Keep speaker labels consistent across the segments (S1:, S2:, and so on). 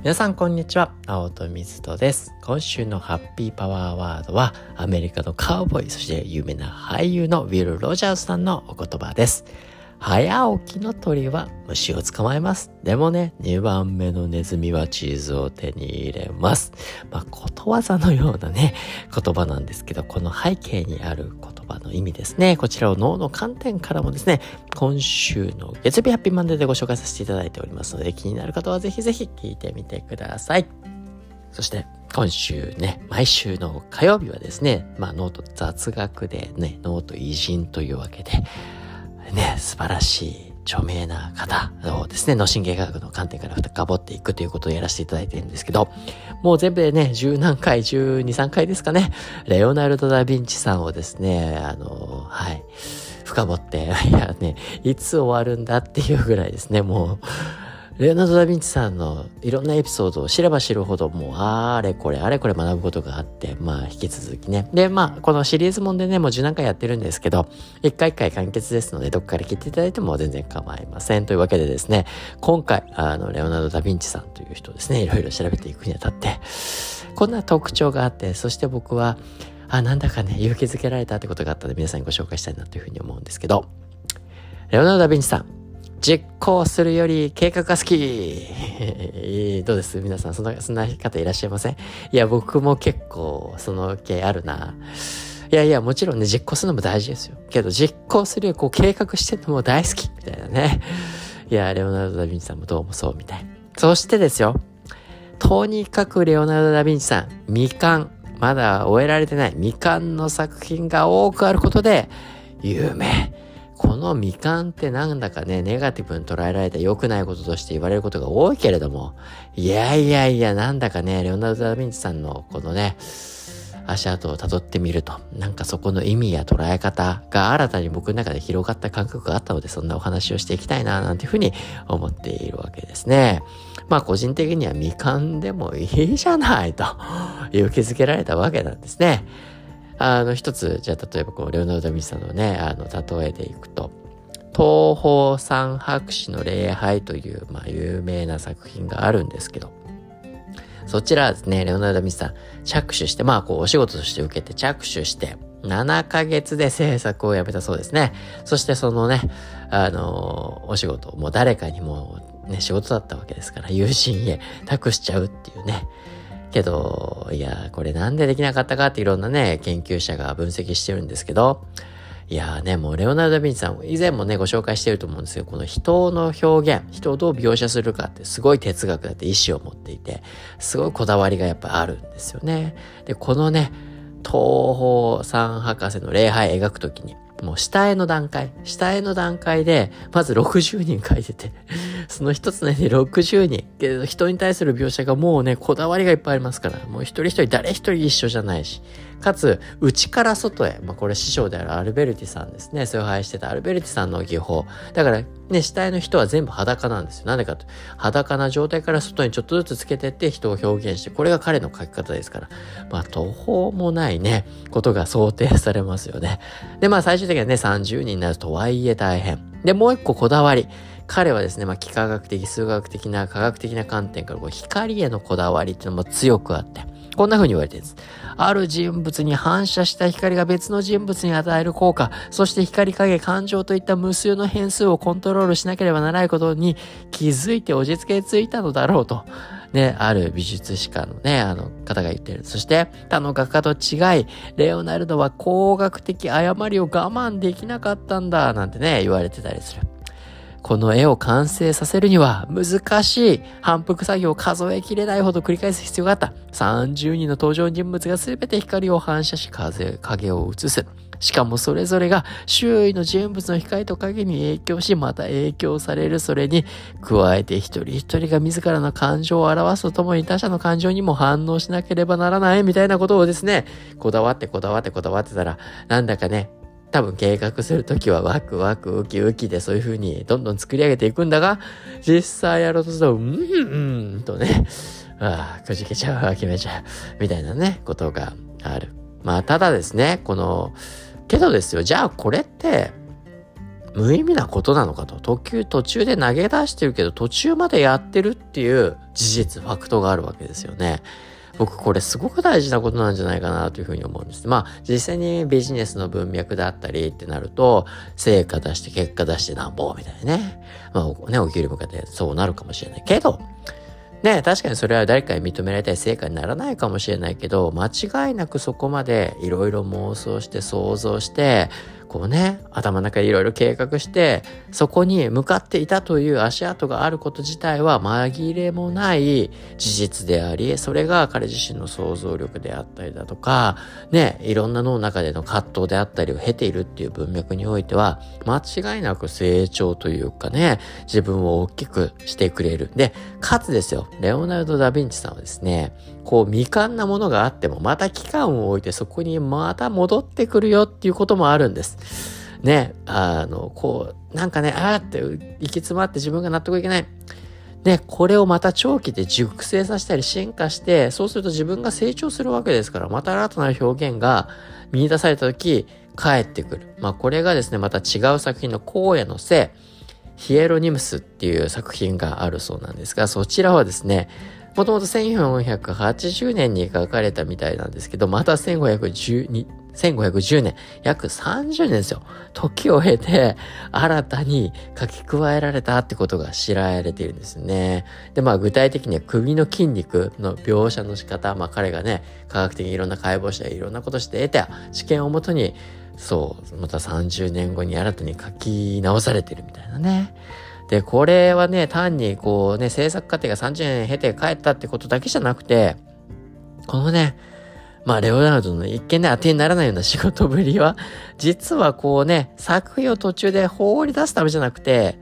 S1: 皆さんこんにちは。青戸水戸です。今週のハッピーパワーワードはアメリカのカウボーイそして有名な俳優のウィル・ロジャースさんのお言葉です。早起きの鳥は虫を捕まえます。でもね、2番目のネズミはチーズを手に入れます。まあ、ことわざのようなね、言葉なんですけど、この背景にある言葉の意味ですね。こちらを脳の観点からもですね、今週の月曜日ハッピーマンデーでご紹介させていただいておりますので、気になる方はぜひぜひ聞いてみてください。そして、今週ね、毎週の火曜日はですね、まあ、脳と雑学でね、脳と偉人というわけで、ね、素晴らしい著名な方をですね、脳神経科学の観点から深掘っていくということをやらせていただいてるんですけど、もう全部でね、十何回、十二、三回ですかね、レオナルド・ダ・ヴィンチさんをですね、あの、はい、深掘って、いやね、いつ終わるんだっていうぐらいですね、もう、レオナルド・ダ・ヴィンチさんのいろんなエピソードを知れば知るほどもうあれこれあれこれ学ぶことがあってまあ引き続きね。でまあこのシリーズもんでねもう十何回やってるんですけど一回一回完結ですのでどっから聞いていただいても全然構いませんというわけでですね今回あのレオナルド・ダ・ヴィンチさんという人ですねいろいろ調べていくにあたってこんな特徴があってそして僕はあなんだかね勇気づけられたってことがあったので皆さんにご紹介したいなというふうに思うんですけどレオナルド・ダ・ヴィンチさん実行するより計画が好き どうです？皆さん、そんな、そんな方いらっしゃいません？いや、僕も結構、その系あるな。いやいや、もちろんね、実行するのも大事ですよ。けど、実行するよりこう計画してるのも大好きみたいなね。いや、レオナルド・ダ・ヴィンチさんもどうもそうみたい。そしてですよ。とにかくレオナルド・ダ・ヴィンチさん、未完、まだ終えられてない未完の作品が多くあることで、有名。この未完ってなんだかね、ネガティブに捉えられた良くないこととして言われることが多いけれども、いやいやいや、なんだかね、レオナルド・ダ・ヴィンチさんのこのね、足跡を辿ってみると、なんかそこの意味や捉え方が新たに僕の中で広がった感覚があったので、そんなお話をしていきたいな、なんていうふうに思っているわけですね。まあ個人的には未完でもいいじゃないと、勇気づけられたわけなんですね。あの、一つ、じゃあ、例えばこう、レオナルド・ミサのね、あの、例えでいくと、東方三博士の礼拝という、まあ、有名な作品があるんですけど、そちらはですね、レオナルド・ミスさん、着手して、まあ、こう、お仕事として受けて着手して、7ヶ月で制作をやめたそうですね。そしてそのね、あのー、お仕事、もう誰かにもね、仕事だったわけですから、友人へ託しちゃうっていうね、けど、いや、これなんでできなかったかっていろんなね、研究者が分析してるんですけど、いやね、もうレオナルド・ヴィンチさん、以前もね、ご紹介してると思うんですけど、この人の表現、人をどう描写するかってすごい哲学だって意志を持っていて、すごいこだわりがやっぱあるんですよね。で、このね、東方三博士の礼拝描くときに、もう下絵の段階、下絵の段階で、まず60人書いてて、その一つの絵に60人、けど人に対する描写がもうね、こだわりがいっぱいありますから、もう一人一人誰一人一緒じゃないし、かつ、内から外へ、まあ、これ師匠であるアルベルティさんですね。崇拝してたアルベルティさんの技法。だから、ね、死体の人は全部裸なんですよ。なんでかと。裸な状態から外にちょっとずつつけてって人を表現して、これが彼の書き方ですから。まあ、途方もないね、ことが想定されますよね。で、まあ、最終的にはね、30人になるとはいえ大変。で、もう一個こだわり。彼はですね、まあ、幾何学的、数学的な、科学的な観点から光へのこだわりっていうのも強くあって、こんな風に言われてるんです。ある人物に反射した光が別の人物に与える効果、そして光影、感情といった無数の変数をコントロールしなければならないことに気づいて落ち着けついたのだろうと。ね、ある美術史家のね、あの方が言ってる。そして、他の画家と違い、レオナルドは工学的誤りを我慢できなかったんだ、なんてね、言われてたりする。この絵を完成させるには難しい反復作業を数えきれないほど繰り返す必要があった。30人の登場人物が全て光を反射し風、影を映す。しかもそれぞれが周囲の人物の光と影に影響し、また影響されるそれに加えて一人一人が自らの感情を表すとともに他者の感情にも反応しなければならないみたいなことをですね、こだわってこだわってこだわってたら、なんだかね、多分計画するときはワクワクウキウキでそういう風にどんどん作り上げていくんだが、実際やろうとすると、うんうんとね、ああ、くじけちゃう、決めちゃう、みたいなね、ことがある。まあ、ただですね、この、けどですよ、じゃあこれって、無意味なことなのかと。途中、途中で投げ出してるけど、途中までやってるっていう事実、ファクトがあるわけですよね。僕これすごく大事なことなんじゃないかなというふうに思うんです。まあ実際にビジネスの文脈だったりってなると、成果出して結果出してなんぼみたいなね。まあね、お給料向かってそうなるかもしれないけど、ね確かにそれは誰かに認められたい成果にならないかもしれないけど、間違いなくそこまでいろいろ妄想して想像して、こうね、頭の中でいろいろ計画して、そこに向かっていたという足跡があること自体は紛れもない事実であり、それが彼自身の想像力であったりだとか、ね、いろんな脳の中での葛藤であったりを経ているっていう文脈においては、間違いなく成長というかね、自分を大きくしてくれる。で、かつですよ、レオナルド・ダ・ヴィンチさんはですね、こう未完なものがあっても、また期間を置いてそこにまた戻ってくるよっていうこともあるんです。ね、あの、こう、なんかね、あーって行き詰まって自分が納得いけない。ね、これをまた長期で熟成させたり進化して、そうすると自分が成長するわけですから、また新たな表現が見出された時、帰ってくる。まあこれがですね、また違う作品の荒野のせい、ヒエロニムスっていう作品があるそうなんですが、そちらはですね、もともと1480年に書かれたみたいなんですけど、また1512、1510年、約30年ですよ。時を経て、新たに書き加えられたってことが知られているんですね。で、まあ具体的には首の筋肉の描写の仕方、まあ彼がね、科学的にいろんな解剖したりいろんなことして得た知見をもとに、そう、また30年後に新たに書き直されているみたいなね。で、これはね、単にこうね、制作過程が30年経て帰ったってことだけじゃなくて、このね、まあ、レオナルドの一見で当てにならないような仕事ぶりは、実はこうね、作品を途中で放り出すためじゃなくて、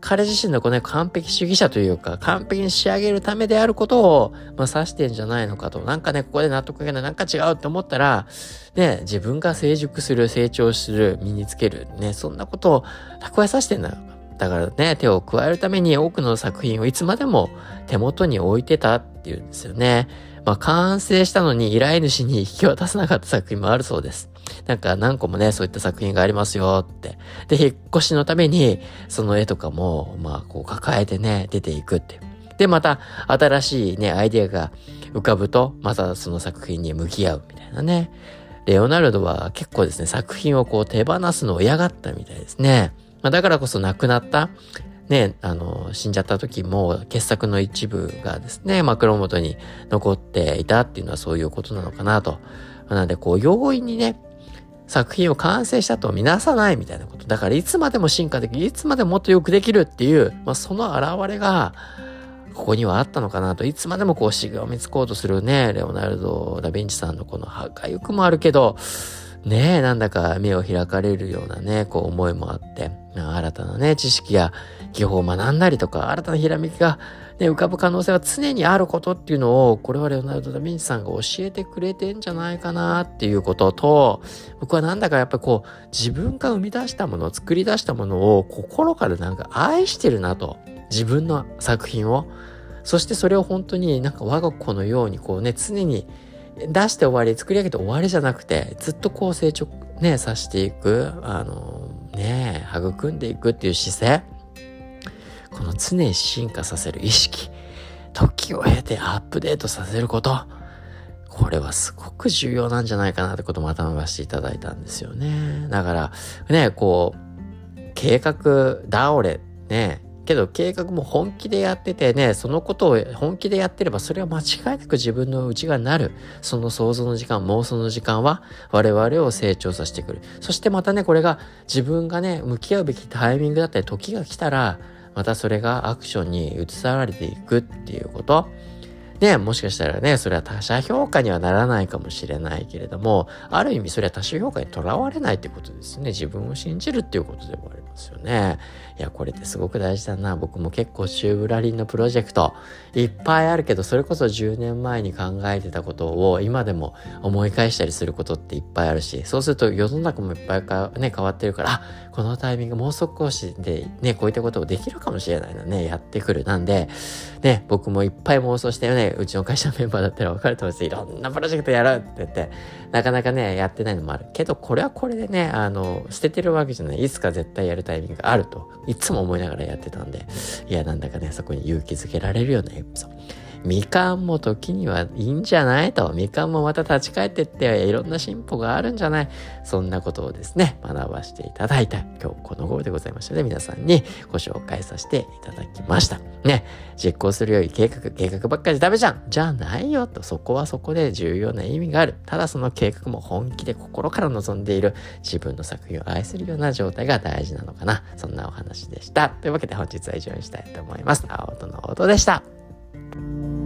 S1: 彼自身のこうね、完璧主義者というか、完璧に仕上げるためであることを、まあ、指してんじゃないのかと。なんかね、ここで納得がない、なんか違うって思ったら、ね、自分が成熟する、成長する、身につける、ね、そんなことを蓄えさせてんだよ。だからね、手を加えるために多くの作品をいつまでも手元に置いてたっていうんですよね。まあ、完成したのに依頼主に引き渡さなかった作品もあるそうです。なんか何個もね、そういった作品がありますよって。で、引っ越しのために、その絵とかも、まあ、こう抱えてね、出ていくって。で、また、新しいね、アイデアが浮かぶと、またその作品に向き合うみたいなね。レオナルドは結構ですね、作品をこう手放すのを嫌がったみたいですね。まあ、だからこそ亡くなった、ね、あの、死んじゃった時も傑作の一部がですね、枕元に残っていたっていうのはそういうことなのかなと。なので、こう、容易にね、作品を完成したとみなさないみたいなこと。だからいつまでも進化できる、いつまでもっとよくできるっていう、まあ、その現れが、ここにはあったのかなと。いつまでもこう、しがみつこうとするね、レオナルド・ダ・ヴィンチさんのこの破壊欲もあるけど、ねえ、なんだか目を開かれるようなね、こう思いもあって、新たなね、知識や技法を学んだりとか、新たなひらめきが、ね、浮かぶ可能性は常にあることっていうのを、これはレオナルド・ダ・ヴィンチさんが教えてくれてんじゃないかなっていうことと、僕はなんだかやっぱりこう、自分が生み出したもの、作り出したものを心からなんか愛してるなと。自分の作品を。そしてそれを本当になんか我が子のようにこうね、常に出して終わり、作り上げて終わりじゃなくて、ずっとこう成長ね、さしていく、あの、ね、育んでいくっていう姿勢。この常に進化させる意識。時を経てアップデートさせること。これはすごく重要なんじゃないかなってことも頭がしていただいたんですよね。だから、ね、こう、計画倒れ、ね、けど計画も本気でやっててね、そのことを本気でやってればそれは間違いなく自分の内側になる。その想像の時間、妄想の時間は我々を成長させてくる。そしてまたね、これが自分がね、向き合うべきタイミングだったり時が来たら、またそれがアクションに移されていくっていうこと。ね、もしかしたらね、それは他者評価にはならないかもしれないけれども、ある意味それは他者評価にとらわれないってことですね。自分を信じるっていうことでもありますよね。いや、これってすごく大事だな。僕も結構シューブラリンのプロジェクト、いっぱいあるけど、それこそ10年前に考えてたことを今でも思い返したりすることっていっぱいあるし、そうすると世の中もいっぱいか、ね、変わってるから、このタイミングもう少しでね、こういったことをできるかもしれないのね、やってくる。なんで、ね、僕もいっぱい妄想してね、うちの会社のメンバーだったら分かると思うんですいろんなプロジェクトやるって言って、なかなかね、やってないのもある。けど、これはこれでね、あの、捨ててるわけじゃない。いつか絶対やるタイミングがあると、いつも思いながらやってたんで、いや、なんだかね、そこに勇気づけられるようなエピソード。みかんも時にはいいんじゃないと。みかんもまた立ち返ってっていろんな進歩があるんじゃないそんなことをですね、学ばせていただいた今日この頃でございましたので皆さんにご紹介させていただきました。ね、実行するより計画、計画ばっかりダメじゃんじゃないよと。そこはそこで重要な意味がある。ただその計画も本気で心から望んでいる自分の作品を愛するような状態が大事なのかな。そんなお話でした。というわけで本日は以上にしたいと思います。青との音でした。Música